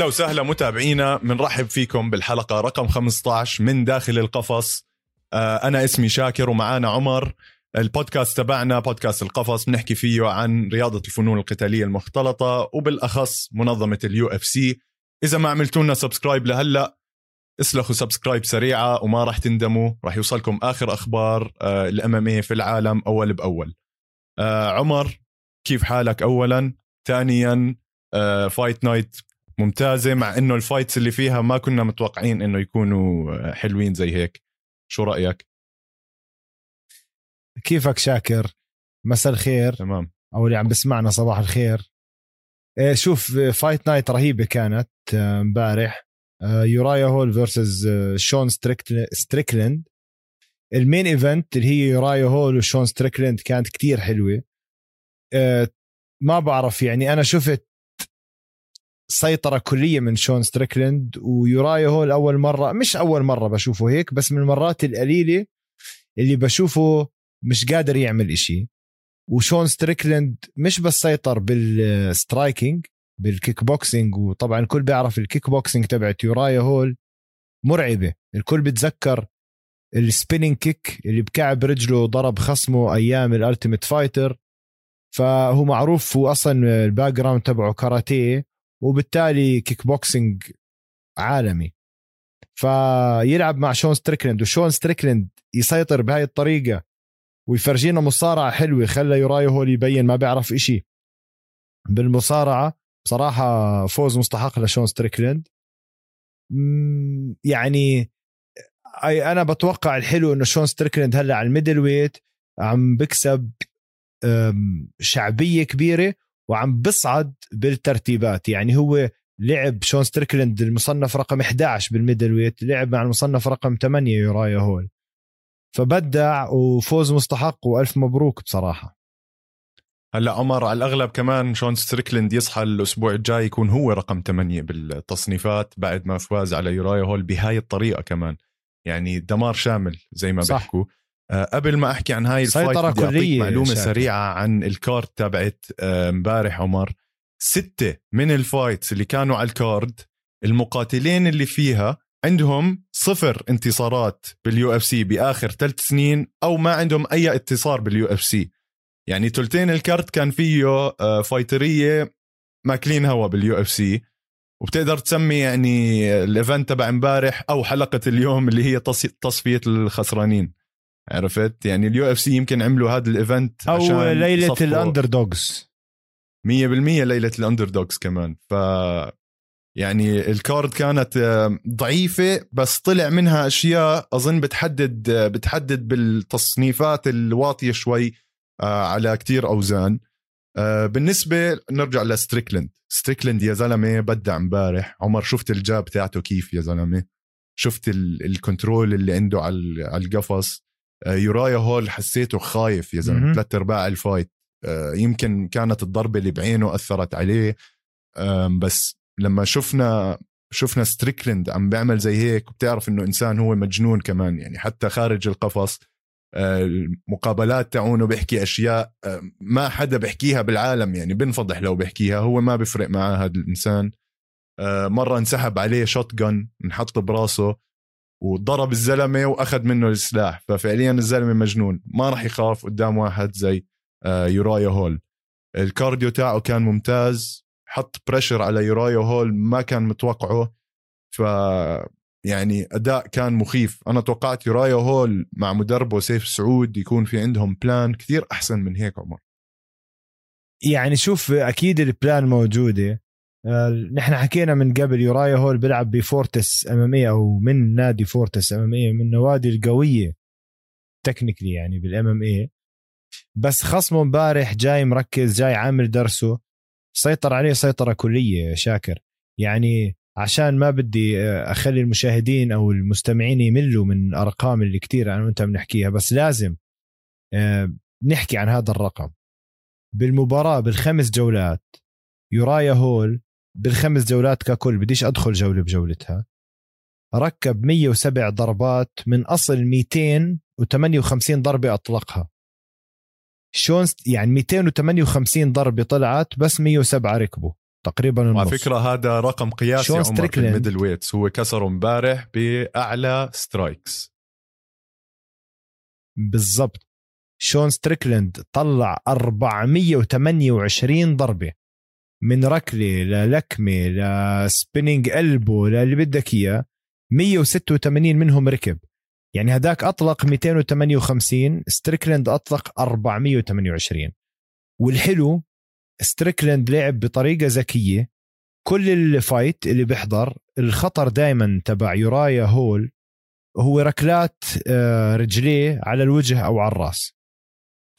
أهلا وسهلا متابعينا بنرحب فيكم بالحلقة رقم 15 من داخل القفص. آه، أنا اسمي شاكر ومعانا عمر. البودكاست تبعنا بودكاست القفص بنحكي فيه عن رياضة الفنون القتالية المختلطة وبالأخص منظمة ال UFC. إذا ما عملتوا لنا subscribe لهلأ اسلخوا subscribe سريعة وما راح تندموا راح يوصلكم آخر أخبار ال MMA في العالم أول بأول. آه، عمر كيف حالك اولا؟ ثانيا fight night ممتازة مع إنه ال fights اللي فيها ما كنا متوقعين إنه يكونوا حلوين زي هيك. شو رأيك؟ كيفك شاكر؟ مساء الخير. تمام. أو اللي عم بسمعنا صباح الخير. إيه، شوف fight night رهيبة كانت آه، امبارح. آه، يورايا هول versus آه، شون ستريكلند ال main event اللي هي يورايا هول وشون ستريكلند كانت كتير حلوة. ما بعرف يعني أنا شفت سيطرة كلية من شون ستريكلند ويورايا هول أول مرة مش أول مرة بشوفه هيك بس من المرات القليلة اللي بشوفه مش قادر يعمل إشي. وشون ستريكلند مش بس سيطر بال striking بال kickboxing وطبعا الكل بيعرف الكيك بوكسينج تبعت يورايا هول مرعبة. الكل بتذكر ال spinning kick اللي بكعب رجله ضرب خصمه أيام ال Ultimate Fighter فهو معروف هو أصلا ال background تبعه كاراتيه. وبالتالي كيك بوكسينج عالمي. فيلعب مع شون ستريكلند وشون ستريكلند يسيطر بهاي الطريقة ويفرجينا مصارعة حلوة خلى يوراي هول يبين ما بيعرف إشي. بالمصارعة بصراحة فوز مستحق لشون ستريكلند يعني أنا بتوقع الحلو إنه شون ستريكلند هلأ على ال middleweight عم بكسب شعبية كبيرة وعم بصعد بالترتيبات. يعني هو لعب شون ستريكلند المصنف رقم 11 بال middleweight لعب مع المصنف رقم 8 يورايا هول. فبدع وفوز مستحق وألف مبروك بصراحة. هلا عمر على الأغلب كمان شون ستريكلند يصحى الأسبوع الجاي يكون هو رقم 8 بالتصنيفات بعد ما فاز على يورايا هول بهاي الطريقة كمان. يعني دمار شامل زي ما بيحكوا. أه قبل ما أحكي عن هاي ال fight بدي أعطيك معلومة شاكر. سريعة عن ال card تبعت آه، امبارح عمر. ستة من ال fights اللي كانوا على ال card المقاتلين اللي فيها عندهم صفر انتصارات بال UFC بآخر ثلاث سنين أو ما عندهم أي انتصار بال UFC. يعني ثلثين ال card كان فيه آه، fighterيه ماكلين هوا بال UFC. وبتقدر تسمي يعني ال event تبع امبارح أو حلقة اليوم اللي هي تصفية الخسرانين. عرفت؟ يعني ال UFC يمكن عملوا هذا ال event أو عشان ليلة ال underdogs 100% ليلة ال underdogs كمان. ف يعني ال card كانت آه، ضعيفة بس طلع منها أشياء أظن بتحدد آه، بتحدد بالتصنيفات الواطية شوي آه، على كتير أوزان. بالنسبة نرجع لستريكلند ستريكلند يا زلمة بدع امبارح. عمر شفت ال jab تاعته كيف يا زلمة؟ شفت ال control اللي عنده على القفص؟ يورايا هول حسيته خايف يا زلمة. ثلاث أرباع ال fight. يمكن كانت الضربة اللي بعينه أثرت عليه. بس لما شفنا شفنا ستريكلند عم بيعمل زي هيك وبتعرف إنه إنسان هو مجنون كمان يعني حتى خارج القفص آه، المقابلات تاعونه بيحكي أشياء آه، ما حدا بيحكيها بالعالم يعني بنفضح لو بيحكيها هو ما بيفرق معاه هذا الإنسان. آه، مرة انسحب عليه shotgun انحط براسه. وضرب الزلمة وأخذ منه السلاح. ففعليا الزلمة مجنون. ما راح يخاف قدام واحد زي يورايا هول. ال cardio تاعه كان ممتاز. حط pressure على يورايا هول ما كان متوقعه. ف يعني أداء كان مخيف. أنا توقعت يورايا هول مع مدربه سيف سعود يكون في عندهم plan كثير أحسن من هيك عمر. يعني شوف أكيد ال plan موجودة. آه، نحن حكينا من قبل يورايا هول بيلعب بفورتس MMA أو من نادي فورتس MMA من النوادي القوية technically يعني بال MMA بس خصمه امبارح جاي مركز جاي عامل درسه. سيطر عليه سيطرة كلية شاكر. يعني عشان ما بدي آه، أخلي المشاهدين أو المستمعين يملوا من الارقام اللي كثير أنا وأنت بنحكيها بس لازم آه، نحكي عن هذا الرقم. بالمباراة بالخمس جولات يورايا هول بالخمس جولات ككل بديش أدخل جولة بجولتها. ركب 107 ضربات من أصل 258 ضربة أطلقها. شون يعني 258 ضربة طلعت بس 107 ركبوا تقريبا النص. على فكرة هذا رقم قياسي شون عمر في. ال middleweights. هو كسره امبارح بأعلى strikes. بالضبط. شون ستريكلاند طلع 428 ضربة. من ركلة للكمه ل spinning elbow للي بدك إياه 186 منهم ركب. يعني هداك أطلق 258 ستريكلاند أطلق 428 والحلو ستريكلاند لعب بطريقة ذكية. كل ال fight اللي بيحضر الخطر دائما تبع يورايا هول هو ركلات آه، رجليه على الوجه أو على الرأس.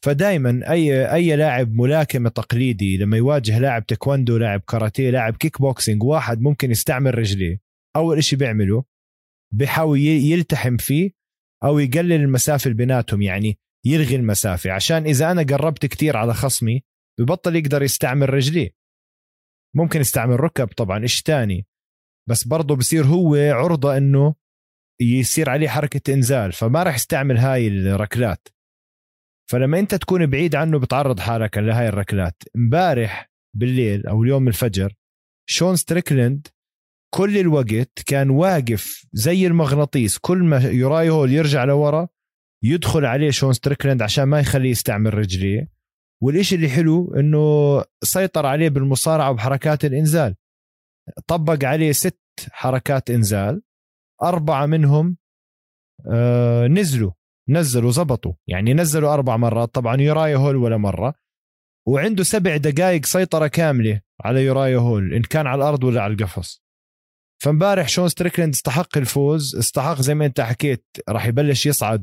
فدائما اي أي لاعب ملاكمه تقليدي لما يواجه لاعب تايكوندو لاعب كاراتيه لاعب كيك بوكسينج واحد ممكن يستعمل رجليه. أول إشي بيعمله بيحاول ي- يلتحم فيه أو يقلل المسافة اللي بيناتهم يعني يلغي المسافة. عشان إذا أنا قربت كتير على خصمي ببطل يقدر يستعمل رجليه. ممكن يستعمل ركب طبعا إيش تاني. بس برضه بصير هو عرضة إنه يصير عليه حركة إنزال فما راح يستعمل هاي الركلات. فلما انت تكون بعيد عنه بتعرض حالك لهاي الركلات. امبارح بالليل أو اليوم الفجر شون ستريكلند كل الوقت كان واقف زي المغناطيس. كل ما يوراي هول يرجع لورا يدخل عليه شون ستريكلند عشان ما يخليه يستعمل رجليه. والإشي اللي حلو إنه سيطر عليه بالمصارعة وبحركات الإنزال. طبق عليه ست حركات إنزال أربعة منهم آه نزلوا. نزلوا زبطوا. يعني نزلوا أربع مرات طبعا يورايا هول ولا مرة. وعنده سبع دقائق سيطرة كاملة على يورايا هول إن كان على الأرض ولا على القفص. فامبارح شون ستريكلاند استحق الفوز استحق زي ما أنت حكيت راح يبلش يصعد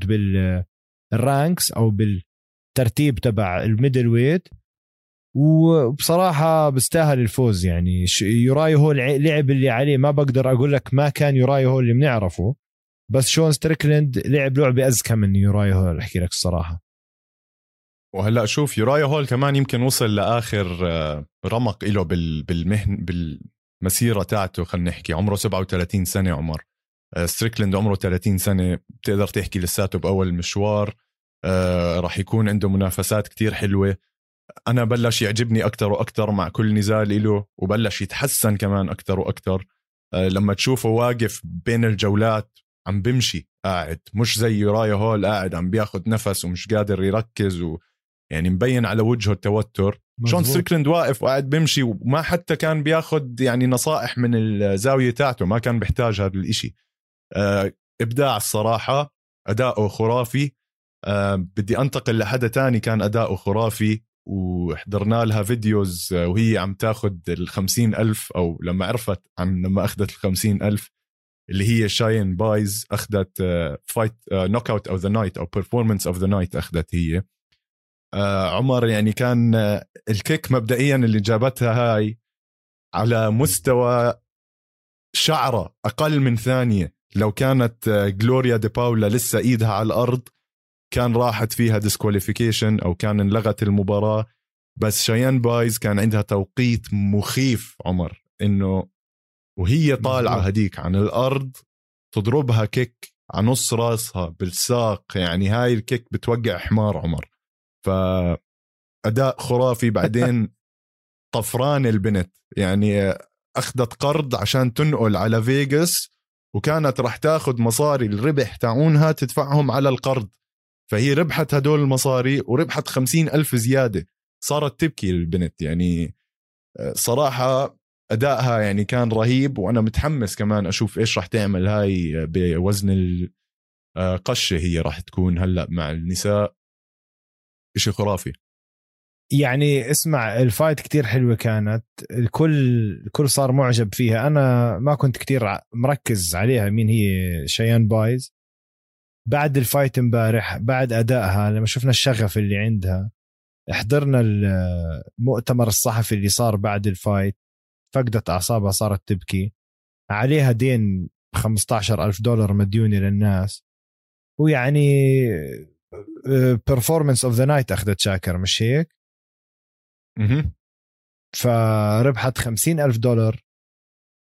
بال ranks أو بالترتيب تبع ال middleweight. وبصراحة بيستاهل الفوز يعني يوراي هول ع- لعب اللي عليه ما بقدر أقول لك ما كان يوراي هول اللي بنعرفه. بس شون ستريكلند لعب لعبة أذكى من يوراي هول أحكي لك الصراحة. وهلأ شوف يورايا هول كمان يمكن وصل لآخر آه، رمق له بال بالمهن بالمسيرة تاعته خلينا نحكي. عمره 37 سنة عمر. آه، ستريكلند عمره 30 سنة. بتقدر تحكي لساته بأول المشوار آه، راح يكون عنده منافسات كتير حلوة. أنا بلش يعجبني أكثر وأكثر مع كل نزال له وبلش يتحسن كمان أكثر وأكثر لما تشوفه واقف بين الجولات عم بمشي قاعد مش زي يورايا هول قاعد عم بياخد نفس ومش قادر يركز و يعني مبين على وجهه التوتر. شون ستريكلند واقف وقاعد بيمشي وما حتى كان بياخد يعني نصائح من الزاوية تاعته ما كان بيحتاج هذا الإشي. آه إبداع الصراحة اداؤه خرافي. آه بدي أنتقل لحدا تاني كان اداؤه خرافي وحضرنا لها videos آه، وهي عم تاخد الخمسين ألف أو لما عرفت عن لما أخذت الخمسين ألف. اللي هي شيان بايز أخذت fight knockout of the night أو performance of the night أخذت هي. آه، عمر يعني كان آه، ال kick مبدئيا اللي جابتها هاي على مستوى شعرة أقل من ثانية. لو كانت جلوريا دي باولا لسه إيدها على الأرض كان راحت فيها disqualification أو كان انلغت المباراة. بس شيان بايز كان عندها توقيت مخيف عمر إنه وهي طالعة مظبوط. هديك عن الأرض تضربها kick على نص راسها بالساق يعني هاي ال kick بتوقع حمار عمر. فأداء خرافي. بعدين طفران البنت يعني أخذت قرض عشان تنقل على فيغاس وكانت رح تاخذ مصاري الربح تاعونها تدفعهم على القرض. فهي ربحت هدول المصاري وربحت خمسين ألف زيادة. صارت تبكي البنت يعني صراحة أدائها يعني كان رهيب وأنا متحمس كمان أشوف إيش رح تعمل هاي بوزن القشة هي رح تكون هلأ مع النساء. إشي خرافي. يعني اسمع ال fight كتير حلوة كانت. الكل الكل صار معجب فيها. أنا ما كنت كتير مركز عليها مين هي شيان بايز. بعد ال fight امبارح بعد أدائها لما شفنا الشغف اللي عندها حضرنا المؤتمر الصحفي اللي صار بعد ال fight. فقدت أعصابها صارت تبكي. عليها دين 15 ألف دولار مديونة للناس. ويعني performance of the night أخذت شاكر مش هيك؟ مهم. فربحت خمسين ألف دولار.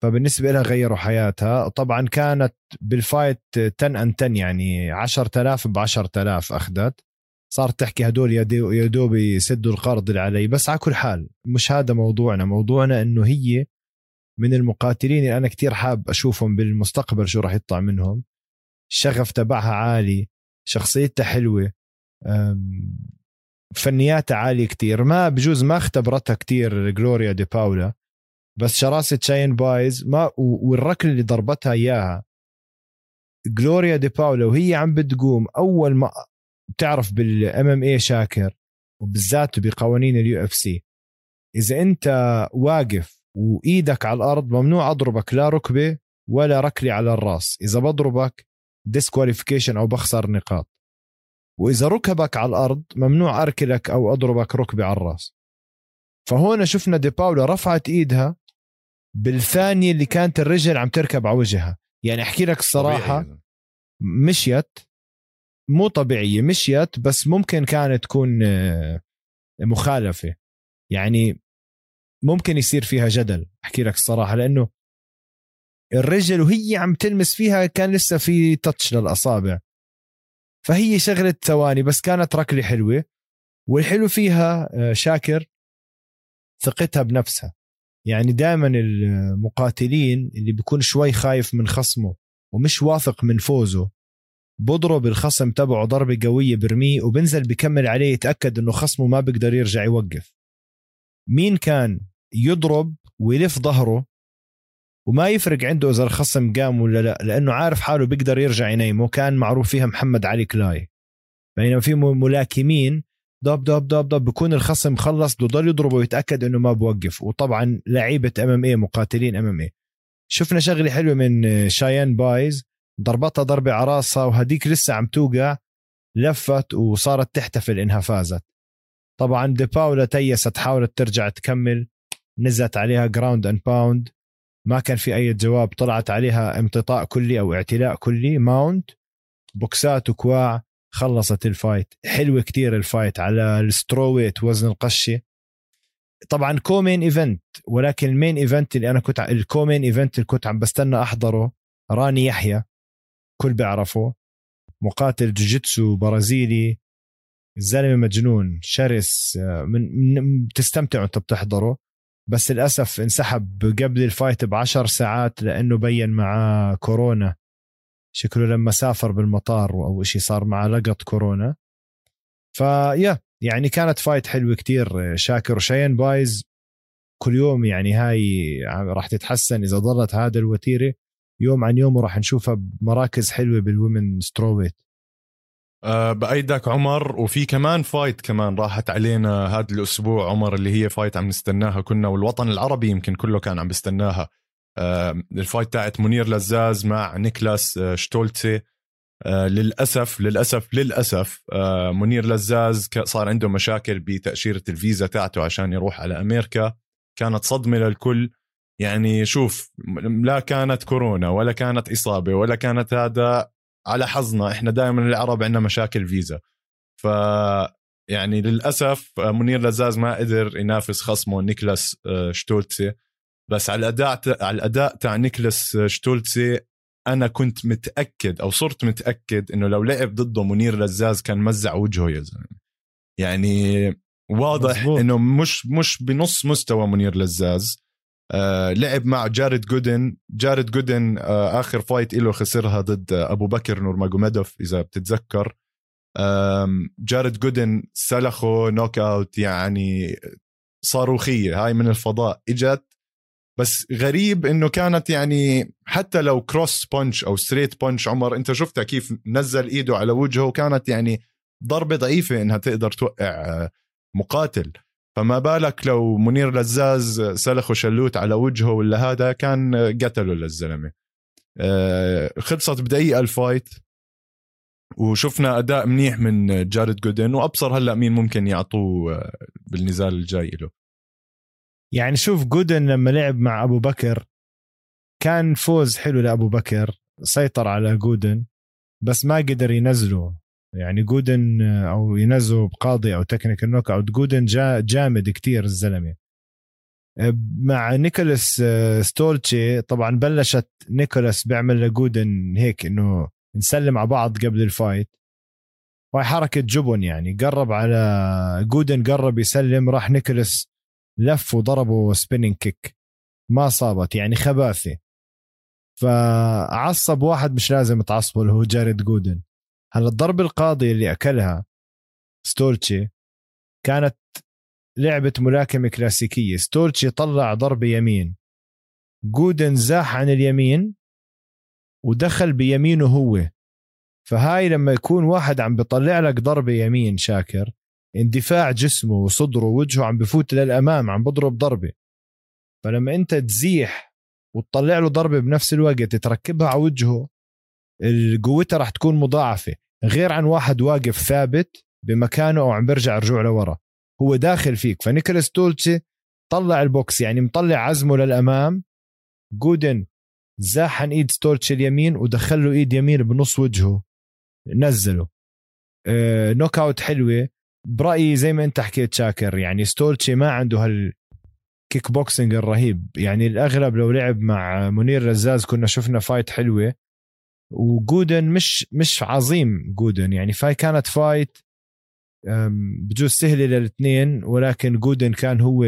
فبالنسبة لها غيروا حياتها. طبعا كانت بال fight 10 and 10 يعني 10000 ب 10000 أخذت. صارت تحكي هدول يا دوب يسدوا القرض اللي علي. بس على كل حال مش هذا موضوعنا. موضوعنا إنه هي من المقاتلين اللي أنا كتير حاب أشوفهم بالمستقبل شو راح يطلع منهم. الشغف تبعها عالي شخصيتها حلوة فنياتها عالية كتير. ما بجوز ما اختبرتها كتير جلوريا دي باولا. بس شراسة شيان بايز ما والركل اللي ضربتها إياها. جلوريا دي باولا وهي عم بتقوم أول ما بتعرف بال MMA شاكر وبالذات بقوانين ال UFC. إذا أنت واقف وإيدك على الأرض ممنوع أضربك لا ركبة ولا ركلي على الرأس. إذا بضربك ديسكواليفيكيشن أو بخسر نقاط. وإذا ركبك على الأرض ممنوع أركلك أو أضربك ركبة على الرأس. فهون شفنا دي باولا رفعت إيدها بالثانية اللي كانت الرجل عم تركب على وجهها. يعني أحكي لك الصراحة مشيت مو طبيعية مشيت بس ممكن كانت تكون آه، مخالفة. يعني ممكن يصير فيها جدل أحكي لك الصراحة لأنه الرجل وهي عم تلمس فيها كان لسه في تاتش للأصابع. فهي شغلت ثواني بس كانت ركلة حلوة والحلو فيها آه، شاكر ثقتها بنفسها. يعني دائما المقاتلين اللي بيكون شوي خايف من خصمه ومش واثق من فوزه بضرب الخصم تبعه ضربة قوية برميه وبنزل بكمل عليه يتأكد إنه خصمه ما بيقدر يرجع يوقف. مين كان يضرب ويلف ظهره وما يفرق عنده إذا الخصم قام ولا لا لأنه عارف حاله بيقدر يرجع ينيمه كان معروف فيها محمد علي كلاي. بينما في ملاكمين ضب ضب ضب ضب بكون الخصم خلص بضل يضربه ويتأكد إنه ما بوقف. وطبعا لعيبة MMA مقاتلين MMA شفنا شغلة حلوة من شيان بايز ضربتها ضربة على راسها وهديك لسه عم توقع لفت وصارت تحتفل إنها فازت. طبعا دي باولا تيست حاولت ترجع تكمل نزلت عليها ground and pound ما كان في أي جواب طلعت عليها امتطاء كلي أو اعتلاء كلي mount بوكسات وكواع خلصت ال fight. حلوة كتير ال fight على ال strawweight وزن القشة. طبعا co-main event ولكن ال main event اللي أنا كنت ال co-main event اللي كنت عم بستنى أحضره راني يحيى. كل بيعرفه. مقاتل جوجيتسو برازيلي الزلمة مجنون شرس آه، من, بتستمتع وانت بتحضره. بس للأسف انسحب قبل ال fight بعشر ساعات لأنه بين معاه كورونا. شكله لما سافر بالمطار أو شيء صار معه لقط كورونا. فيا يعني كانت fight حلوة كتير شاكر وشيان بايز. كل يوم يعني هاي راح تتحسن إذا ضلت هذا الوتيرة. يوم عن يوم وراح نشوفها بمراكز حلوة بال women's strawweight أه بأيدك عمر وفي كمان fight كمان راحت علينا هذا الأسبوع عمر اللي هي fight عم نستناها كنا والوطن العربي يمكن كله كان عم بيستناها. أه ال fight تاعت منير لزاز مع نيكلاس أه شتولتسي أه للأسف للأسف للأسف أه منير لزاز صار عنده مشاكل بتأشيرة الفيزا تاعته عشان يروح على أمريكا. كانت صدمة للكل. يعني شوف لا كانت كورونا ولا كانت إصابة ولا كانت هذا على حظنا. إحنا دائما العرب عندنا مشاكل فيزا. ف يعني للأسف منير لزاز ما قدر ينافس خصمه نيكلاس آه، شتولتسي. بس على الأداء على الأداء تاع نيكلاس شتولتسي أنا كنت متأكد أو صرت متأكد إنه لو لعب ضده منير لزاز كان مزع وجهه يا زلمة. يعني واضح مزبوط. إنه مش مش بنص مستوى منير لزاز. آه لعب مع جارد جودن. جارد جودن آه آخر fight له خسرها ضد أبو بكر نورماجوميدوف إذا بتتذكر. جارد جودن سلخه knockout يعني صاروخية هاي من الفضاء إجت. بس غريب إنه كانت يعني حتى لو cross punch أو straight punch عمر أنت شفتها كيف نزل إيده على وجهه وكانت يعني ضربة ضعيفة إنها تقدر توقع آه، مقاتل. فما بالك لو منير لزاز سلخ شلوت على وجهه ولا هذا كان قتله للزلمة. آه، خلصت بدقيقة ال fight وشفنا أداء منيح من جارد جودن وأبصر هلأ مين ممكن يعطوه آه، بالنزال الجاي له. يعني شوف جودن لما لعب مع أبو بكر كان فوز حلو لأبو بكر سيطر على جودن بس ما قدر ينزله. يعني جودن أو ينزلوا بقاضي أو technical knockout جودن جا جامد كتير الزلمة. مع نيكولاس ستولتشي طبعا بلشت نيكولاس بيعمل لجودن هيك إنه نسلم على بعض قبل ال fight. وهي حركة جبن يعني قرب على جودن قرب يسلم راح نيكولس لف وضربه spinning kick ما صابت يعني خباثة. فعصب واحد مش لازم تعصبه اللي هو جاريد جودن. هلا الضربه القاضيه اللي أكلها ستولتشي كانت لعبة ملاكمة كلاسيكية؟ ستولتشي طلع ضربة يمين. جودن زاح عن اليمين ودخل بيمينه هو. فهاي لما يكون واحد عم بيطلع لك ضربة يمين شاكر اندفاع جسمه وصدره ووجهه عم بفوت للأمام عم بضرب ضربة. فلما أنت تزيح وتطلع له ضربة بنفس الوقت تركبها على وجهه قوتها رح تكون مضاعفة. غير عن واحد واقف ثابت بمكانه أو عم بيرجع رجوع لورا. هو داخل فيك. فنيكولاس تولتشي طلع البوكس يعني مطلع عزمه للأمام. جودن زاح عن إيد ستولتشي اليمين ودخل له إيد يمين بنص وجهه. نزله. آه knockout حلوة. برأيي زي ما أنت حكيت شاكر يعني ستولتشي ما عنده هال kick الرهيب. يعني الأغلب لو لعب مع منير لزاز كنا شفنا fight حلوة. وجودن مش مش عظيم جودن. يعني ف هاي كانت fight بجوز سهلة للاثنين ولكن جودن كان هو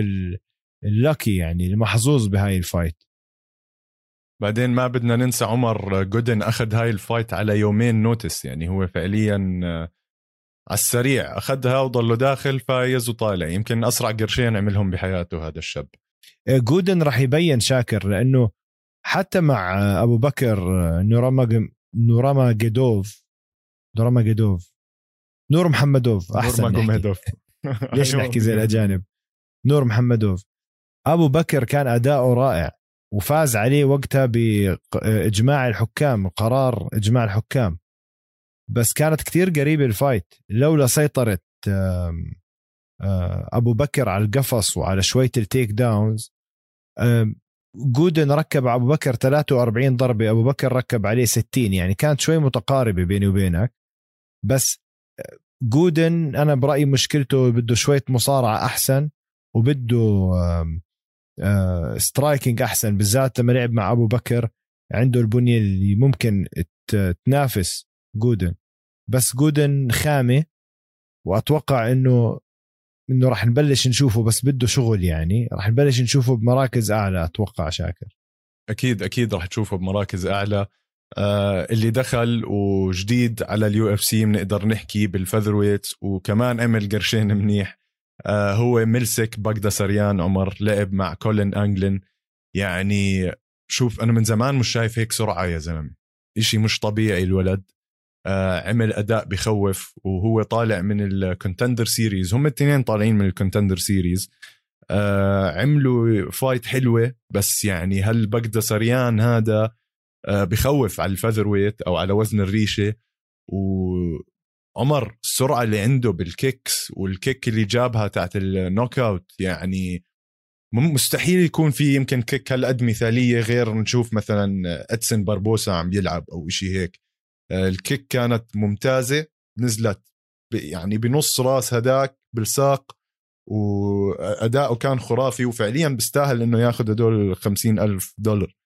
ال lucky يعني المحظوظ بهاي ال fight. بعدين ما بدنا ننسى عمر جودن أخذ هاي ال fight على يومين notice. يعني هو فعليا آه، على السريع اخذها وضله داخل فايز وطالع. يمكن أسرع قرشين عملهم بحياته هذا الشاب. آه، جودن راح يبين شاكر لأنه حتى مع آه، أبو بكر نورما نورما جيدوف نورما جيدوف نور محمدوف أحسن نور محمدوف ليش نحكي زي الأجانب؟ نور محمدوف. أبو بكر كان اداؤه رائع وفاز عليه وقتها باجماع الحكام قرار إجماع الحكام. بس كانت كتير قريبة ال fight لولا سيطرة أبو بكر على القفص وعلى شوية ال takedowns جودن ركب أبو بكر 43 ضربة. أبو بكر ركب عليه 60 يعني كانت شوي متقاربة بيني وبينك. بس جودن أنا برأيي مشكلته بده شوية مصارعة أحسن وبده striking أحسن بالذات لما لعب مع أبو بكر. عنده البنية اللي ممكن تنافس جودن بس جودن خامة وأتوقع إنه إنه راح نبلش نشوفه بس بده شغل يعني. راح نبلش نشوفه بمراكز أعلى أتوقع شاكر. أكيد أكيد راح تشوفه بمراكز أعلى. آه اللي دخل وجديد على ال UFC بنقدر نحكي بال featherweight وكمان عمل قرشين منيح. آه هو ملسك بقدا سريان عمر لعب مع كولين انجلن يعني شوف أنا من زمان مش شايف هيك سرعة يا زلمة. إشي مش طبيعي الولد. عمل أداء بخوف وهو طالع من ال Contender Series هم الاثنين طالعين من ال Contender Series آه عملوا fight حلوة بس يعني هل بقدا سريان هذا آه بخوف على ال featherweight أو على وزن الريشة؟ وعمر السرعة اللي عنده بال kicks وال kick اللي جابها تاعت ال knockout يعني مستحيل يكون في يمكن كيك هالقد مثالية غير نشوف مثلا ادسن باربوسا عم يلعب أو شيء هيك. آه، الكيك كانت ممتازة نزلت يعني بنص راس هداك بالساق وأداؤه كان خرافي وفعليا بيستاهل إنه ياخذ هدول خمسين ألف دولار.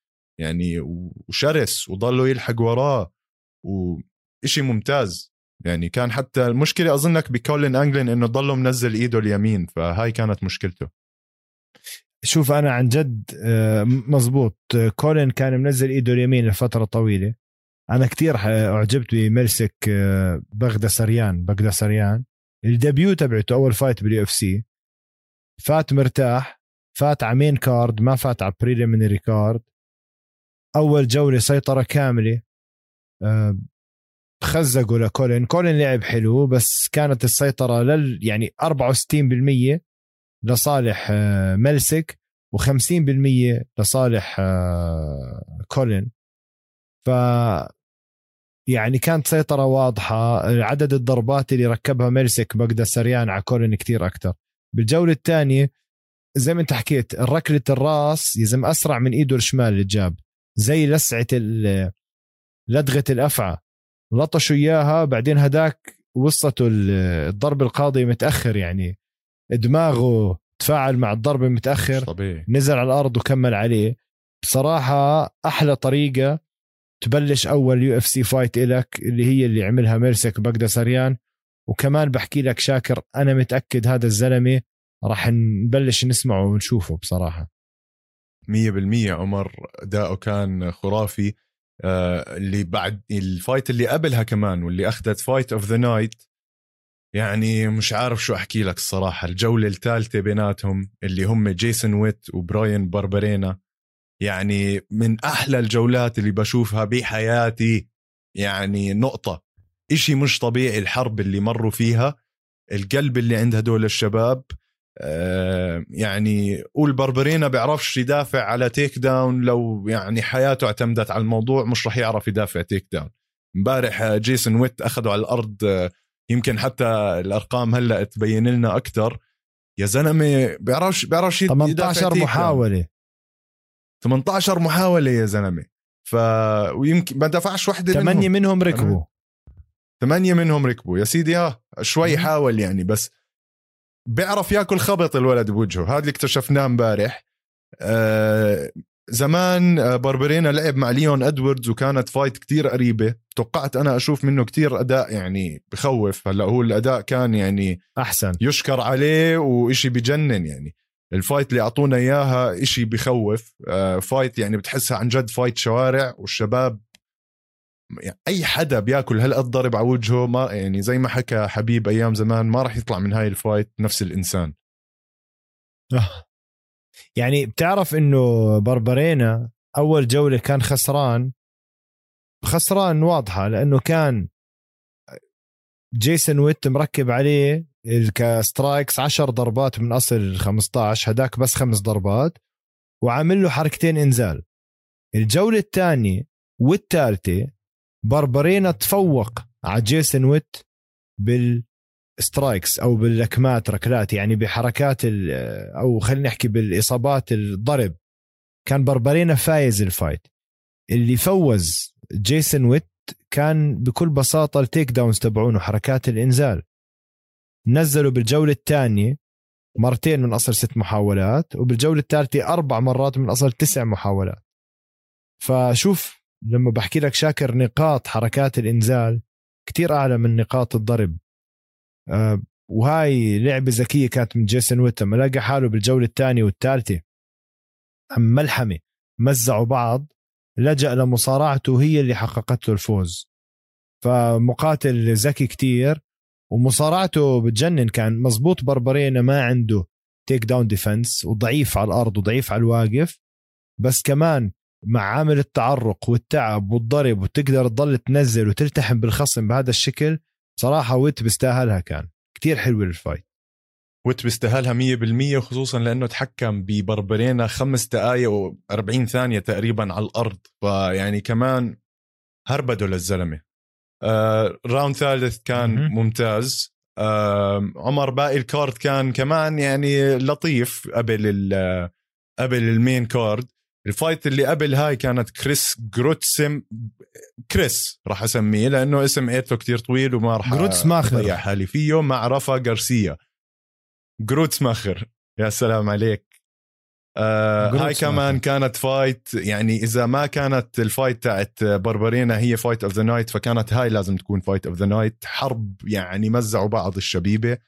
يعني وشرس وضله يلحق وراه وإشي ممتاز. يعني كان حتى المشكلة أظنك بكولين أنجلين إنه ضله منزل إيده اليمين فهاي كانت مشكلته. شوف أنا عن جد آه، مزبوط. كولين كان منزل إيده اليمين لفترة طويلة. أنا كتير أعجبت بملسك آه، بغداسريان بغداسريان. ال debut تبعته أول fight بال UFC فات مرتاح فات على main card ما فات على preliminary card أول جولة سيطرة كاملة. آه، خزقوا لكولين كولين. لعب حلو بس كانت السيطرة لل يعني 64% لصالح آه، ملسك و50% لصالح كولين. ف يعني كانت سيطرة واضحة عدد الضربات اللي ركبها ميرسك بقدر سريان على كولين كتير أكتر. بالجولة الثانية زي ما انت حكيت ركلة الراس يزم أسرع من إيده الشمال اللي جاب زي لسعة لدغة الأفعى. لطشوا إياها بعدين هداك وصلته الضرب القاضي متأخر يعني دماغه تفاعل مع الضربه متأخر طبيعي. نزل على الأرض وكمل عليه. بصراحة أحلى طريقة تبلش أول UFC fight إلك اللي هي اللي عملها ملسك بغداسريان وكمان بحكي لك شاكر أنا متأكد هذا الزلمة راح نبلش نسمعه ونشوفه بصراحة. 100% عمر اداؤه كان خرافي. آه اللي بعد ال fight اللي قبلها كمان واللي أخذت fight of the night يعني مش عارف شو أحكي لك الصراحة. الجولة الثالثة بيناتهم اللي هم جيسون ويت وبراين باربرينا. يعني من أحلى الجولات اللي بشوفها بحياتي يعني نقطة. إشي مش طبيعي الحرب اللي مروا فيها القلب اللي عند هدول الشباب آه يعني قول بربرينا بيعرفش يدافع على takedown لو يعني حياته اعتمدت على الموضوع مش رح يعرف يدافع takedown امبارح جيسون ويت أخذوا على الأرض يمكن حتى الأرقام هلأ تبين لنا أكثر يا زلمة بيعرفش بيعرفش 18 محاولة. 18 محاولة يا زلمة. ف ويمكن ما دفعش وحدة ثمانيه منهم, منهم ركبوا. ثمانيه منهم ركبوا. يا سيدي ها شوي حاول يعني بس بيعرف ياكل خبط الولد بوجهه. هذا اللي اكتشفناه امبارح. آه زمان آه، باربرينا لعب مع ليون إدواردز وكانت fight كتير قريبة. توقعت أنا أشوف منه كتير أداء يعني بخوف. هلأ هو الأداء كان يعني أحسن. يشكر عليه وإشي بجنن يعني. ال fight اللي اعطونا إياها إشي بخوف آه fight يعني بتحسها عن جد fight شوارع والشباب يعني أي حدا بياكل هالقد ضرب على وجهه ما يعني زي ما حكى حبيب أيام زمان ما راح يطلع من هاي ال fight نفس الإنسان آه. يعني بتعرف إنه بربرينا أول جولة كان خسران خسران واضحة لأنه كان جيسون ويت مركب عليه ك strikes 10 ضربات من أصل 15 هداك بس خمس ضربات وعامل له حركتين إنزال. الجولة الثانية والثالثة بربرينا تفوق على جيسون ويت بال strikes أو باللكمات ركلات يعني بحركات أو خلينا نحكي بالإصابات الضرب. كان بربرينا فايز ال fight. اللي فوز جيسون ويت كان بكل بساطة ال takedowns تبعونه حركات الإنزال. نزلوا بالجولة الثانية مرتين من أصل ست محاولات وبالجولة الثالثة أربع مرات من أصل تسع محاولات. فشوف لما بحكي لك شاكر نقاط حركات الإنزال كتير أعلى من نقاط الضرب. أه وهاي لعبة ذكية كانت من جيسون ويت لما لقى حاله بالجولة الثانية والثالثة. عم ملحمة. مزعوا بعض. لجأ لمصارعته هي اللي حققت له الفوز. فمقاتل ذكي كتير. ومصارعته بتجنن. كان مزبوط بربرينا ما عنده takedown defense وضعيف على الأرض وضعيف على الواقف. بس كمان مع عامل التعرق والتعب والضرب وتقدر تضل تنزل وتلتحم بالخصم بهذا الشكل صراحة ويت بيستاهلها كان. كتير حلوة ال fight ويت بيستاهلها 100% وخصوصا لأنه تحكم ببربرينا خمس دقائق و40 ثانية تقريبا على الأرض. فيعني كمان هربدوا للزلمة. آه round ثالث كان م-م. ممتاز. آه عمر باقي ال card كان كمان يعني لطيف قبل قبل ال main card ال fight اللي قبل هاي كانت كريس جروتسم كريس راح أسميه لأنه اسم عيلته كتير طويل وما راح جروتس ماخر حالي فيه مع رافا غارسيا. جروتس ماخر يا سلام عليك. آه هاي كمان. كانت fight يعني إذا ما كانت ال fight تاعت بربرينا هي fight of the night فكانت هاي لازم تكون fight of the night حرب يعني مزعوا بعض الشبيبة.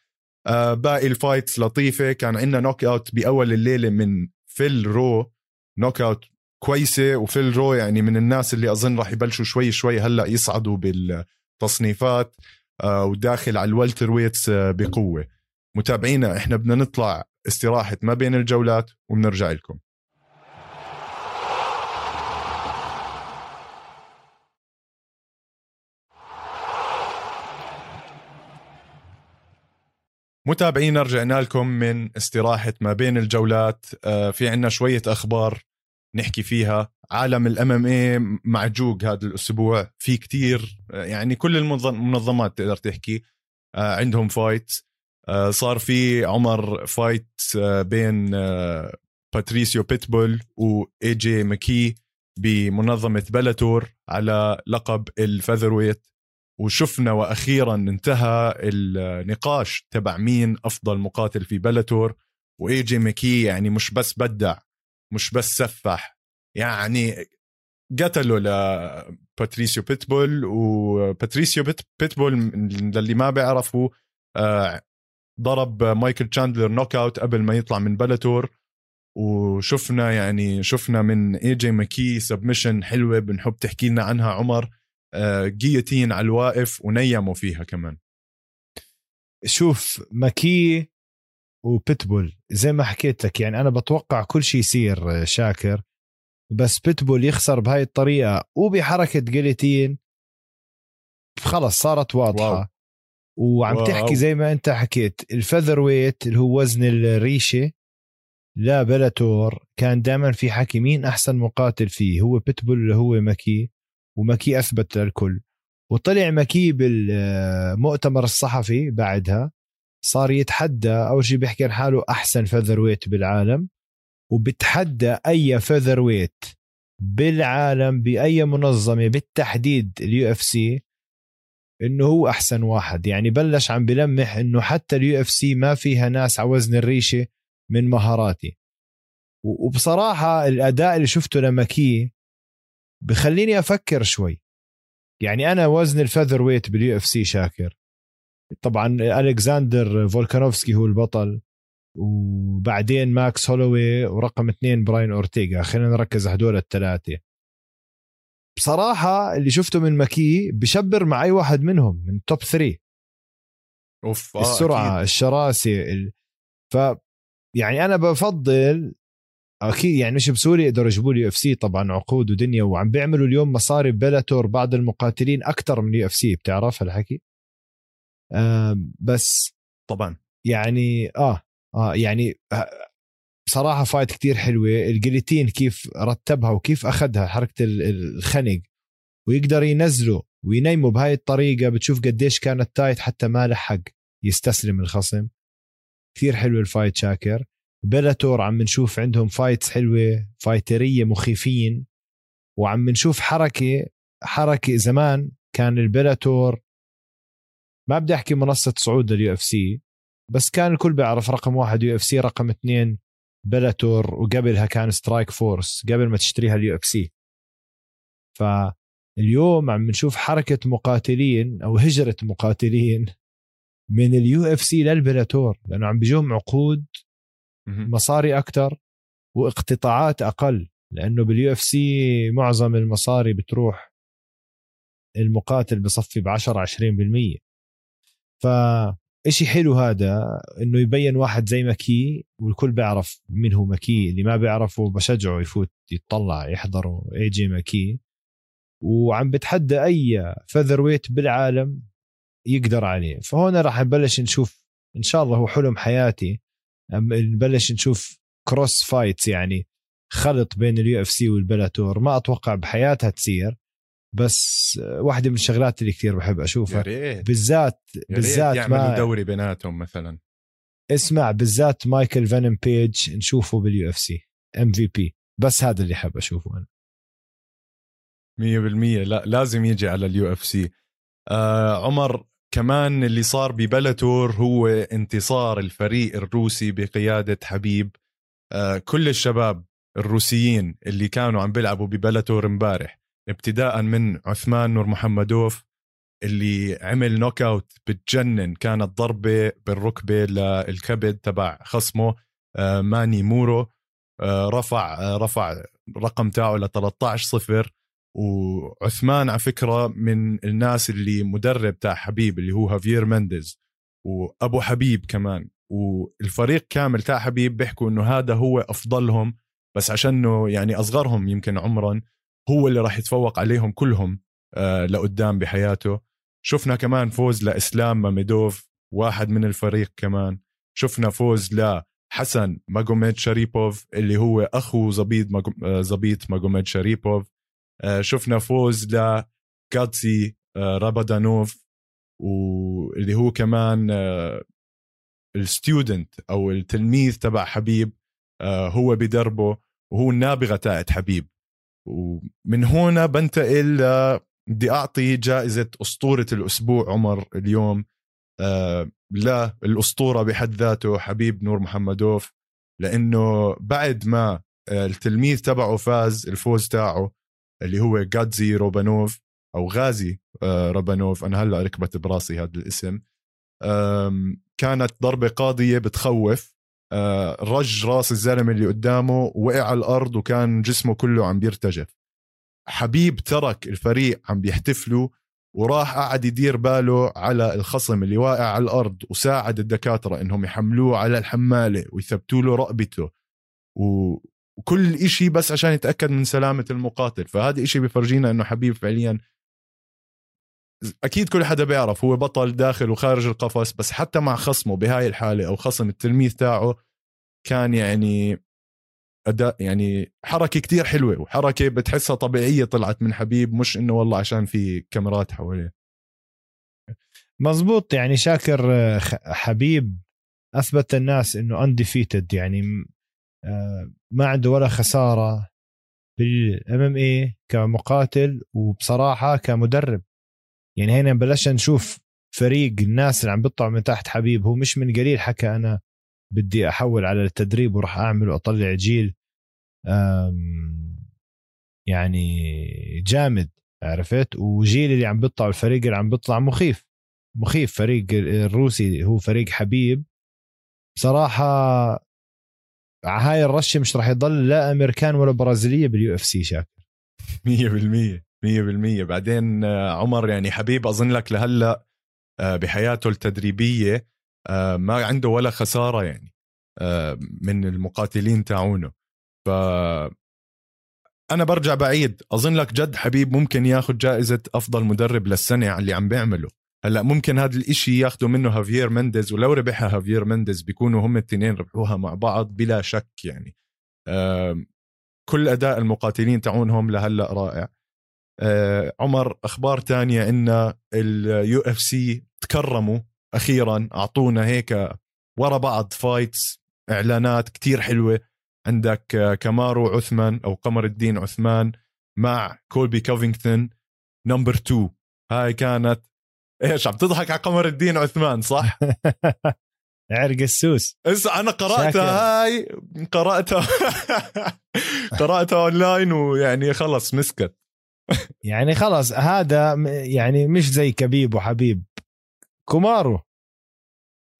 آه باقي ال fights لطيفة. كان عندنا knockout بأول الليلة من فيل رو knockout كويسة وفيل رو يعني من الناس اللي أظن راح يبلشوا شوي شوي هلأ يصعدوا بالتصنيفات آه وداخل على ال welterweights آه بقوة. متابعينا إحنا بدنا نطلع استراحة ما بين الجولات وبنرجع لكم. متابعينا رجعنا لكم من استراحة ما بين الجولات. آه، في عنا شوية أخبار نحكي فيها. عالم ال MMA معجوق هذا الأسبوع. في كتير آه، يعني كل المنظمات تقدر تحكي. آه، عندهم fight صار في عمر fight بين باتريسيو بيتبول واي جي ماكي بمنظمة بيلاتور على لقب ال featherweight وشفنا وأخيرا انتهى النقاش تبع مين أفضل مقاتل في بيلاتور واي جي ماكي يعني مش بس بدع مش بس سفح يعني قتلوا باتريسيو بيتبول وباتريسيو بيت بيتبول للي ما بيعرفوا آه، ضرب مايكل تشاندلر knockout قبل ما يطلع من بيلاتور وشفنا يعني شفنا من اي جي ماكي submission حلوة بنحب تحكي لنا عنها عمر. guillotine على الواقف ونيموا فيها كمان. شوف ماكي وبيتبول زي ما حكيت لك يعني أنا بتوقع كل شيء يصير شاكر. بس بيتبول يخسر بهاي الطريقة وبحركة guillotine خلص صارت واضحة. wow. وعم wow. تحكي زي ما انت حكيت ال featherweight اللي هو وزن الريشة ل Bellator كان دائما في حكي مين أحسن مقاتل فيه هو بيتبول اللي هو ماكي وماكي أثبت للكل وطلع ماكي بالمؤتمر الصحفي بعدها صار يتحدى أول شيء بيحكي عن حاله أحسن featherweight بالعالم وبتحدى أي featherweight بالعالم بأي منظمة بالتحديد ال UFC إنه هو أحسن واحد. يعني بلش عم بلمح إنه حتى ال UFC ما فيها ناس على وزن الريشة من مهاراتي. وبصراحة الأداء اللي شفته لماكي بخليني أفكر شوي. يعني أنا وزن ال featherweight بال UFC شاكر. طبعا ألكساندر فولكانوفسكي هو البطل وبعدين ماكس هولوي ورقم اثنين براين أورتيغا. خلينا نركز على هدول الثلاثة. بصراحة اللي شفته من ماكي بشبر مع أي واحد منهم من top 3 of آه السرعة أكيد. الشراسة ال... ف يعني أنا بفضل أكيد يعني مش بسوريا يقدروا يجيبوا لل UFC طبعا عقود ودنيا وعم بيعملوا اليوم مصاري ب Bellator بعض المقاتلين أكثر من ال UFC بتعرف هالحكي؟ آه بس طبعا. يعني آه آه يعني بصراحة fight كتير حلوة. ال guillotine كيف رتبها وكيف أخذها حركة الخنق ويقدر ينزله وينيمه بهاي الطريقة بتشوف قديش كانت tight حتى ما لحق يستسلم الخصم. كثير حلو ال fight شاكر. Bellator عم نشوف عندهم fights حلوة فايترية مخيفين وعم نشوف حركة حركة زمان كان ال Bellator ما بدي أحكي منصة صعود لل UFC بس كان الكل بيعرف رقم واحد UFC رقم اثنين Bellator وقبلها كان Strikeforce قبل ما تشتريها ال UFC فاليوم عم نشوف حركة مقاتلين أو هجرة مقاتلين من ال UFC لل Bellator لأنه عم بيجوهم عقود مصاري أكثر واقتطاعات أقل لأنه بال UFC معظم المصاري بتروح المقاتل بصفي ب 10 20% ف إشي حلو هذا إنه يبين واحد زي ماكي والكل بيعرف مين هو ماكي اللي ما بيعرفه بشجعه يفوت يطلع يحضره AJ ماكي. وعم بتحدى أي featherweight بالعالم يقدر عليه. فهون راح نبلش نشوف إن شاء الله هو حلم حياتي. نبلش نشوف cross fights يعني خلط بين ال UFC وال Bellator. ما أتوقع بحياتها تصير. بس واحدة من الشغلات اللي كثير بحب أشوفها. بالذات بالذات ما دوري بيناتهم مثلا. اسمع بالذات مايكل فينوم بيج نشوفه بال UFC. MVP. بس هذا اللي حاب أشوفه أنا. 100% لا لازم يجي على ال UFC. آه عمر كمان اللي صار ب Bellator هو انتصار الفريق الروسي بقيادة حبيب. آه كل الشباب الروسيين اللي كانوا عم بيلعبوا ب Bellator امبارح. ابتداء من عثمان نور محمدوف اللي عمل knockout بتجنن. كانت ضربة بالركبة للكبد تبع خصمه آه، ماني مورو. آه، رفع آه، رفع رقم تاعه ل 13 صفر. وعثمان على فكرة من الناس اللي مدرب تاع حبيب اللي هو هافير مندز وأبو حبيب كمان. والفريق كامل تاع حبيب بيحكوا إنه هذا هو أفضلهم بس عشانه يعني أصغرهم يمكن عمرا. هو اللي راح يتفوق عليهم كلهم آه لقدام بحياته. شفنا كمان فوز لإسلام ماميدوف واحد من الفريق كمان. شفنا فوز لحسن ماجوميد شاريبوف اللي هو أخو زبيط آه، زبيط ماجوميد شاريبوف. آه شفنا فوز لكاتسي رابادانوف واللي هو كمان الستودنت أو التلميذ تبع حبيب هو بدربه وهو النابغة تاعت حبيب. ومن هنا بنتقل بدي أعطي جائزة أسطورة الأسبوع عمر اليوم آه للأسطورة بحد ذاته حبيب نور محمدوف لأنه بعد ما آه، التلميذ تبعه فاز الفوز تاعه اللي هو جادزي روبانوف أو غازي آه، ربانوف أنا هلأ ركبت براسي هذا الاسم كانت ضربة قاضية بتخوف. رج راس الزلمة اللي قدامه وقع على الأرض وكان جسمه كله عم بيرتجف. حبيب ترك الفريق عم بيحتفلوا وراح قعد يدير باله على الخصم اللي واقع على الأرض وساعد الدكاترة إنهم يحملوه على الحمالة ويثبتوا له رقبته. وكل إشي بس عشان يتأكد من سلامة المقاتل. فهذا إشي بفرجينا إنه حبيب فعليا أكيد كل حدا بيعرف هو بطل داخل وخارج القفص بس حتى مع خصمه بهاي الحالة أو خصم التلميذ تاعه كان يعني أداء يعني حركة كتير حلوة وحركة بتحسها طبيعية طلعت من حبيب مش إنه والله عشان في كاميرات حواليه. مزبوط يعني شاكر آه، حبيب أثبت الناس إنه undefeated يعني آه، ما عنده ولا خسارة بال MMA كمقاتل وبصراحة كمدرب. يعني هنا بلشنا نشوف فريق الناس اللي عم بيطلعوا من تحت حبيب. هو مش من قليل حكى أنا بدي أحول على التدريب وراح أعمل وأطلع جيل يعني جامد عرفت؟ وجيل اللي عم بيطلع الفريق اللي عم بيطلع مخيف مخيف. فريق الروسي هو فريق حبيب. بصراحة هاي الرشة مش راح يضل لا أمريكان ولا برازيلية بال UFC شاكر. 100% 100% بعدين آه، عمر يعني حبيب أظن لك لهلأ آه، بحياته التدريبية آه، ما عنده ولا خسارة يعني من المقاتلين تاعونه. ف أنا برجع بعيد. أظن لك جد حبيب ممكن ياخذ جائزة أفضل مدرب للسنة على اللي عم بيعمله. هلأ ممكن هذا الإشي ياخذوا منه هافير مندز ولو ربحها هافير مندز بيكونوا هم الاثنين ربحوها مع بعض بلا شك يعني. كل أداء المقاتلين تاعونهم لهلأ رائع. عمر أخبار تانية إن ال UFC تكرموا أخيرا أعطونا هيك ورا بعض fights إعلانات كتير حلوة. عندك كامارو عثمان أو قمر الدين عثمان مع كولبي كوفينغتون number 2 هاي كانت إيش عم تضحك على قمر الدين عثمان صح؟ عرق السوس. اسا أنا قرأتها هاي قرأتها. قرأتها اونلاين ويعني خلص مسكت. يعني خلص هذا يعني مش زي كبيب وحبيب. كومارو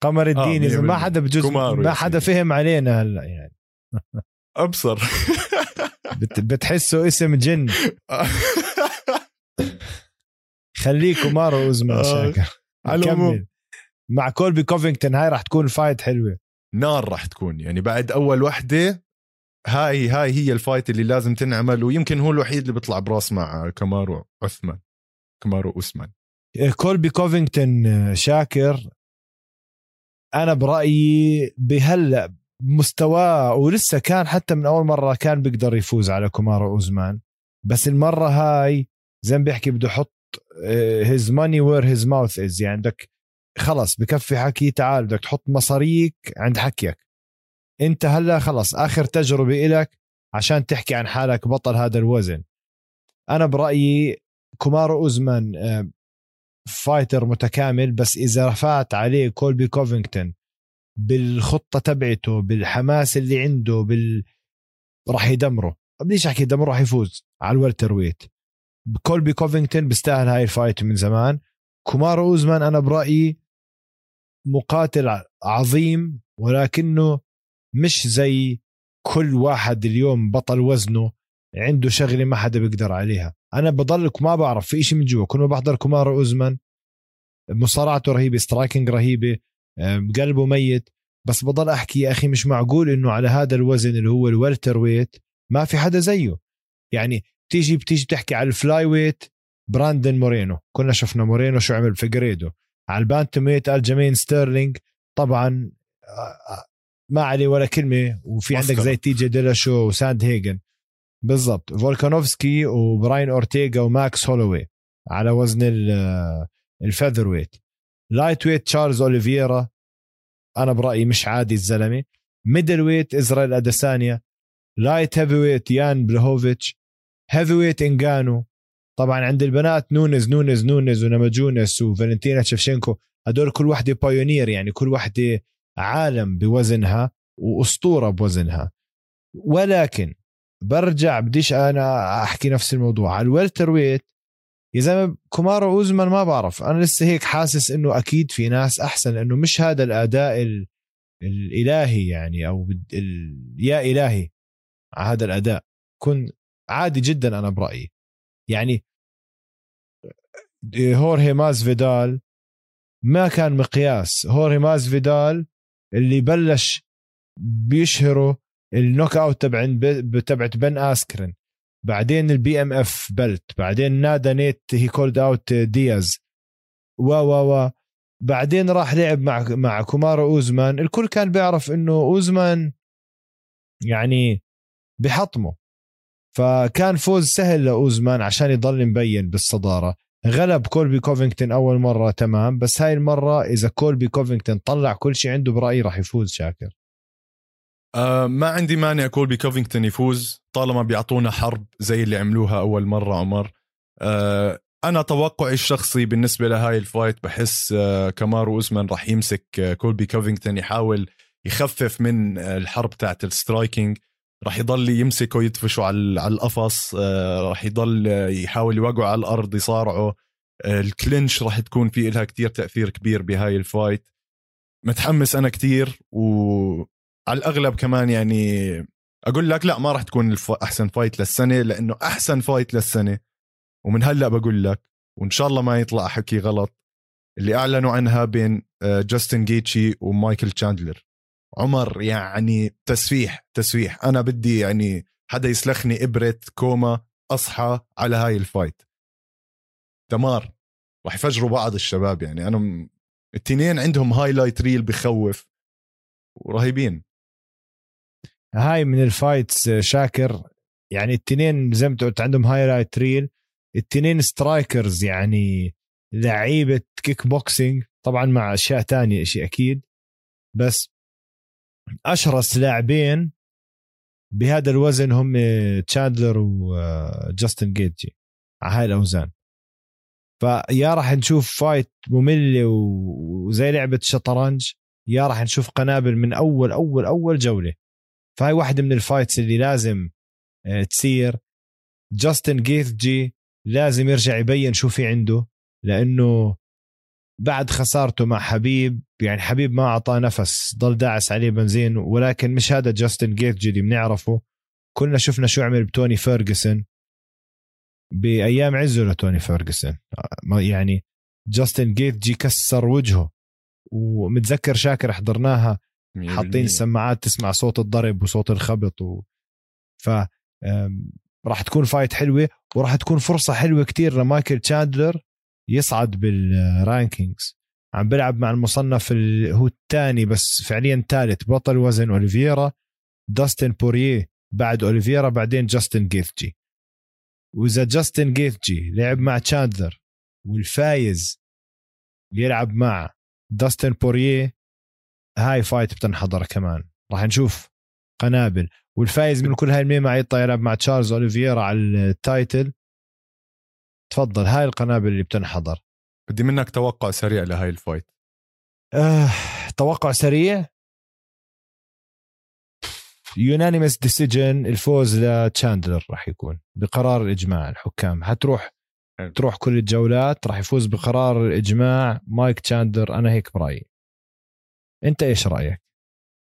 قمر آه، الدين آه ما حدا بجوز ما حدا فهم علينا هلأ يعني. أبصر. بت بتحسه اسم جن. خليه كامارو اوزمان آه. شاكر. على مع كولبي كوفينغتون هاي راح تكون fight حلوة. نار راح تكون. يعني بعد أول وحدة هاي هاي هي ال fight اللي لازم تنعمل ويمكن هو الوحيد اللي بيطلع براس مع كامارو عثمان كامارو اوسمان كولبي كوفينغتون آه، شاكر. أنا برأيي بهلا مستواه ولسه كان حتى من أول مرة كان بيقدر يفوز على كومارو اوزمان بس المرة هاي زي ما بيحكي بده يحط his money where his mouth is يعني بدك خلص بكفي حكي تعال بدك تحط مصاريك عند حكيك. انت هلا خلص آخر تجربة إلك عشان تحكي عن حالك بطل هذا الوزن. أنا برأيي كومارو أوزمان آه، fighter متكامل بس إذا فات عليه كولبي كوفينغتون بالخطة تبعته بالحماس اللي عنده بال راح يدمره. بديش أحكي دمره راح يفوز على ال welterweight كولبي كوفينغتون بيستاهل هاي ال fight من زمان. كومارو أوزمان أنا برأيي مقاتل عظيم ولكنه مش زي كل واحد اليوم بطل وزنه عنده شغلة ما حدا بيقدر عليها. أنا بضلك ما بعرف في شيء من جوا كل ما بحضر كومارو اوزمان مصارعته رهيبة striking رهيبة قلبه ميت. بس بضل أحكي يا أخي مش معقول إنه على هذا الوزن اللي هو ال welterweight ما في حدا زيه. يعني بتيجي بتيجي بتحكي على ال flyweight براندن مورينو. كنا شفنا مورينو شو عمل فيجيريدو على ال bantamweight الجمين ستيرلينج. طبعا آه، آه، ما عليه ولا كلمة وفي عندك زي تي جي ديلاشو وساندهيجن. بالضبط. فولكانوفسكي وبراين أورتيغا وماكس هولوي على وزن ال featherweight lightweight تشارلز اوليفيرا أنا برأيي مش عادي الزلمة. middleweight إسرائيل أديسانيا. light heavyweight يان بلهوفيتش heavyweight انجانو طبعا عند البنات نونز نونز نونز ونماجونس وفالنتينا شفشينكو هدول كل وحدة pioneer يعني كل وحدة عالم بوزنها وأسطورة بوزنها. ولكن برجع بديش أنا أحكي نفس الموضوع. على ال welterweight يا زلمة كومارو أوزمان ما بعرف. أنا لسه هيك حاسس إنه أكيد في ناس أحسن لأنه مش هذا الأداء ال... الإلهي يعني أو. يا إلهي على هذا الأداء. كن عادي جدا أنا برأيي. يعني هورهي مازفيدال ما كان مقياس. هورهي مازفيدال اللي بلش بيشهروا ال knockout تبع تبعت بن اسكرن بعدين ال BMF belt بعدين نادى نيت he called out دياز و و و بعدين راح لعب مع مع كومارو أوزمان. الكل كان بيعرف إنه أوزمان يعني بحطمه. فكان فوز سهل لأوزمان عشان يضل مبين بالصدارة. غلب كولبي كوفينغتون أول مرة تمام. بس هاي المرة إذا كولبي كوفينغتون طلع كل شيء عنده برأيي راح يفوز شاكر. أه ما عندي مانع كولبي كوفينغتون يفوز طالما بيعطونا حرب زي اللي عملوها أول مرة عمر. أه أنا توقعي الشخصي بالنسبة لهاي ال fight بحس أه كامارو أوزمان راح يمسك أه كولبي كوفينغتون يحاول يخفف من الحرب تاعت ال striking راح يضل يمسكه يدفشوا على على القفص أه راح يضل يحاول يوقعوا على الأرض يصارعوا. أه ال clinch راح تكون في لها كتير تأثير كبير بهاي ال fight. متحمس أنا كتير و على الأغلب كمان يعني أقول لك لا ما راح تكون الف... أحسن fight للسنة لأنه أحسن fight للسنة. ومن هلأ بقول لك وإن شاء الله ما يطلع حكي غلط اللي أعلنوا عنها بين جاستن جيتجي ومايكل تشاندلر. عمر يعني تسفيح تسفيح. أنا بدي يعني حدا يسلخني إبرة كوما أصحى على هاي ال fight. دمار. راح يفجروا بعض الشباب يعني. أنا. التنين عندهم highlight reel بخوف. ورهيبين. هاي من ال fights شاكر. يعني التنين زي ما قلت عندهم highlight reel التنين strikers يعني لعيبة كيك بوكسينج طبعا مع أشياء تانية شيء أكيد. بس أشرس لاعبين بهذا الوزن هم تشاندلر وجاستن جيتجي. على هاي الأوزان. فيا راح نشوف fight مملة وزي لعبة شطرنج يا راح نشوف قنابل من أول أول أول جولة. فهاي واحدة من ال fights اللي لازم تصير. جاستن جيتجي لازم يرجع يبين شو في عنده لأنه بعد خسارته مع حبيب يعني حبيب ما أعطاه نفس ضل داعس عليه بنزين ولكن مش هذا جاستن جيتجي اللي بنعرفه. كلنا شفنا شو عمل بتوني فيرجسون. بأيام عزه لتوني فيرجسون. يعني جاستن جيتجي كسر وجهه. ومتذكر شاكر حضرناها حاطين السماعات تسمع صوت الضرب وصوت الخبط و... ف راح تكون fight حلوة وراح تكون فرصة حلوة كتير لمايكل تشاندلر يصعد بال rankings عم بلعب مع المصنف ال... هو الثاني بس فعليا ثالث بطل وزن أوليفيرا داستن بوريه بعد أوليفيرا بعدين جاستن جيتشي. وإذا جاستن جيتشي لعب مع تشاندلر والفايز يلعب مع داستن بوريه هاي fight بتنحضر كمان. راح نشوف قنابل. والفايز من كل هاي المعمعة يطلع يلعب مع تشارلز أوليفيرا على ال title تفضل هاي القنابل اللي بتنحضر. بدي منك توقع سريع لهاي ال fight. آه، توقع سريع؟ unanimous decision الفوز لتشاندلر راح يكون بقرار الإجماع الحكام. حتروح تروح كل الجولات راح يفوز بقرار الإجماع. مايك تشاندلر أنا هيك برأيي. أنت إيش رأيك؟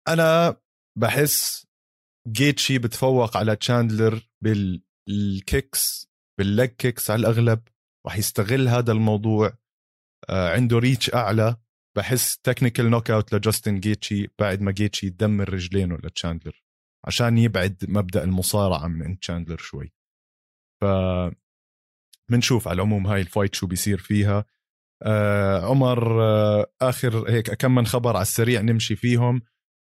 أنا بحس جيتشي بتفوق على تشاندلر بال kicks بال leg kicks على الأغلب راح يستغل هذا الموضوع آه عنده reach أعلى. بحس technical knockout لجاستن جيتشي بعد ما جيتشي يدمر رجلينه لتشاندلر عشان يبعد مبدأ المصارعة من تشاندلر شوي. ف بنشوف على العموم هاي ال fight شو بيصير فيها. آه عمر آه آخر هيك كم من خبر على السريع نمشي فيهم.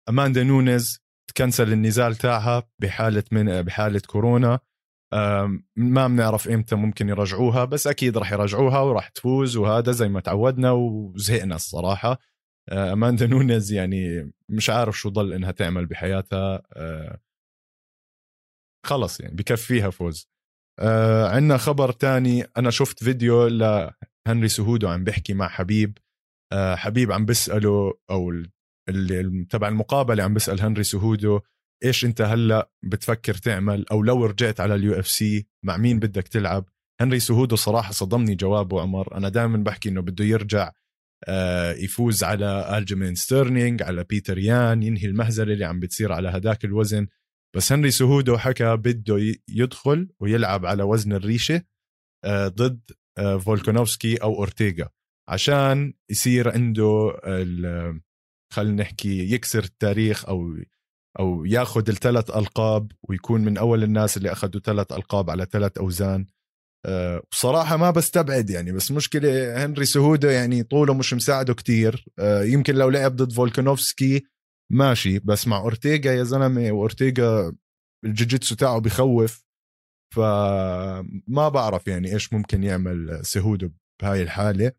أماندا نونيز تكنسل النزال تاعها بحالة من بحالة كورونا. ما بنعرف إمتى ممكن يرجعوها بس أكيد راح يرجعوها وراح تفوز وهذا زي ما تعودنا وزهقنا الصراحة. آه اماندا نونيز يعني مش عارف شو ضل إنها تعمل بحياتها. آه خلص يعني بكفيها فوز. آه عندنا خبر تاني. أنا شفت فيديو هنري سهودو عم بيحكي مع حبيب. حبيب عم بيسأله أو اللي تبع المقابلة عم بيسأل هنري سهودو إيش أنت هلأ بتفكر تعمل أو لو رجعت على ال UFC مع مين بدك تلعب؟ هنري سهودو صراحة صدمني جوابه عمر. أنا دائما بحكي إنه بده يرجع آه، يفوز على ألجيمين ستيرلينج على بيتر يان ينهي المهزلة اللي عم بتصير على هداك الوزن. بس هنري سهودو حكى بده يدخل ويلعب على وزن الريشة آه، ضد آه، فولكانوفسكي أو أورتيغا. عشان يصير عنده خلينا نحكي يكسر التاريخ أو أو ياخذ الثلاث ألقاب ويكون من أول الناس اللي أخذوا ثلاث ألقاب على ثلاث أوزان. أه بصراحة ما بستبعد يعني بس مشكلة هنري سهودو يعني طوله مش مساعده كتير. أه يمكن لو لعب ضد فولكانوفسكي ماشي بس مع اورتيغا يا زلمة واورتيغا الجوجيتسو تاعه بخوف. فما بعرف يعني إيش ممكن يعمل سهودو بهاي الحالة.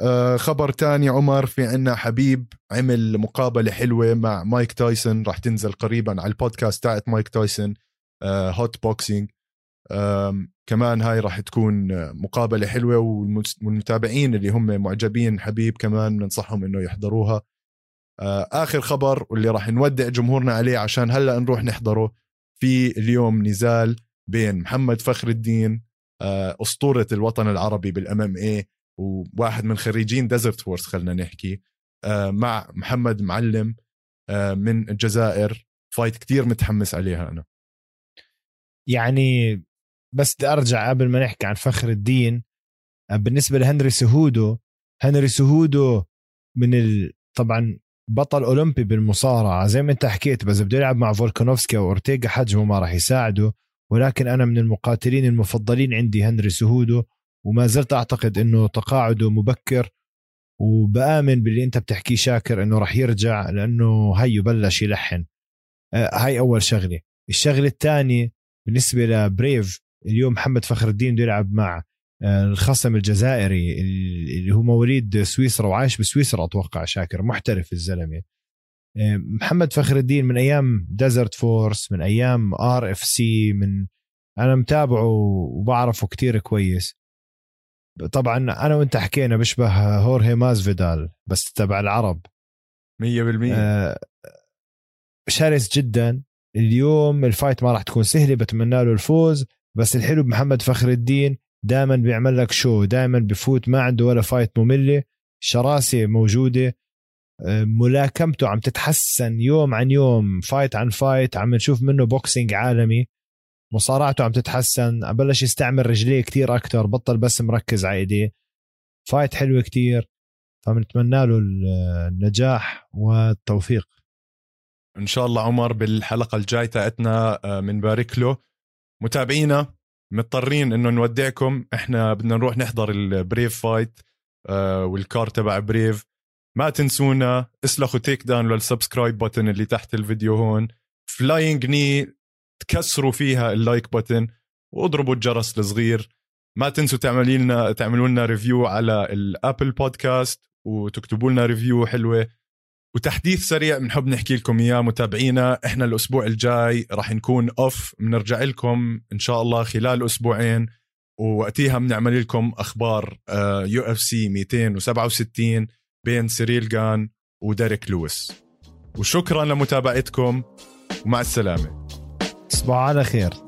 آه، خبر تاني عمر في عنا حبيب عمل مقابلة حلوة مع مايك تايسون راح تنزل قريبا على البودكاست تاعت مايك تايسون Hotboxin كمان هاي راح تكون مقابلة حلوة والمتابعين اللي هم معجبين حبيب كمان بننصحهم إنه يحضروها. آه، آخر خبر واللي راح نودع جمهورنا عليه عشان هلأ نروح نحضره في اليوم نزال بين محمد فخر الدين آه، أسطورة الوطن العربي بال MMA وواحد من خريجين Desert Force خلينا نحكي آه، مع محمد معلم آه، من الجزائر. fight كتير متحمس عليها أنا. يعني بس بدي أرجع قبل ما نحكي عن فخر الدين آه، بالنسبة لهنري سهودو هنري سهودو من ال... طبعا بطل أولمبي بالمصارعة. زي ما أنت حكيت بس بده يلعب مع فولكانوفسكي أو أورتيغا حجمه ما راح يساعده. ولكن أنا من المقاتلين المفضلين عندي هنري سهودو. وما زلت أعتقد إنه تقاعده مبكر وبآمن باللي أنت بتحكيه شاكر إنه راح يرجع لأنه هيو بلش يلحن. آه، هاي أول شغلة. الشغلة الثانية بالنسبة لبريف اليوم محمد فخر الدين بده يلعب مع آه، الخصم الجزائري اللي هو مواليد سويسرا وعايش بسويسرا أتوقع شاكر محترف الزلمة. آه، محمد فخر الدين من أيام Desert Force من أيام RFC من أنا متابعه وبعرفه كتير كويس. طبعا أنا وأنت حكينا بيشبه هورهي مازفيدال بس تبع العرب. 100% آه شرس جدا. اليوم ال fight ما راح تكون سهلة بتمنى له الفوز. بس الحلو بمحمد فخر الدين دائما بيعمل لك شو؟ دائما بفوت ما عنده ولا fight مملة. شراسة موجودة. آه، ملاكمته عم تتحسن يوم عن يوم fight عن fight. عم نشوف منه boxing عالمي. مصارعته عم تتحسن بلش يستعمل رجليه كتير أكتر بطل بس مركز على ايديه fight حلوة كتير فبنتمنى له النجاح والتوفيق. إن شاء الله عمر بالحلقة الجاي تاعتنا بنبارك آه، له. متابعينا مضطرين إنه نودعكم. إحنا بدنا نروح نحضر ال Brave fight وال card تبع Brave ما تنسونا اسلخوا takedown لل subscribe button اللي تحت الفيديو هون. flying knee تكسروا فيها ال like button واضربوا الجرس الصغير. ما تنسوا تعملوا لنا تعملوا لنا review على ال Apple Podcast وتكتبوا لنا review حلوة. وتحديث سريع بنحب نحكي لكم إياه متابعينا. إحنا الأسبوع الجاي راح نكون off بنرجع لكم إن شاء الله خلال أسبوعين. ووقتها بنعمل لكم أخبار UFC 267 بين سيريل جان وديريك لويس. وشكرا لمتابعتكم. ومع السلامة. تصبحوا على خير.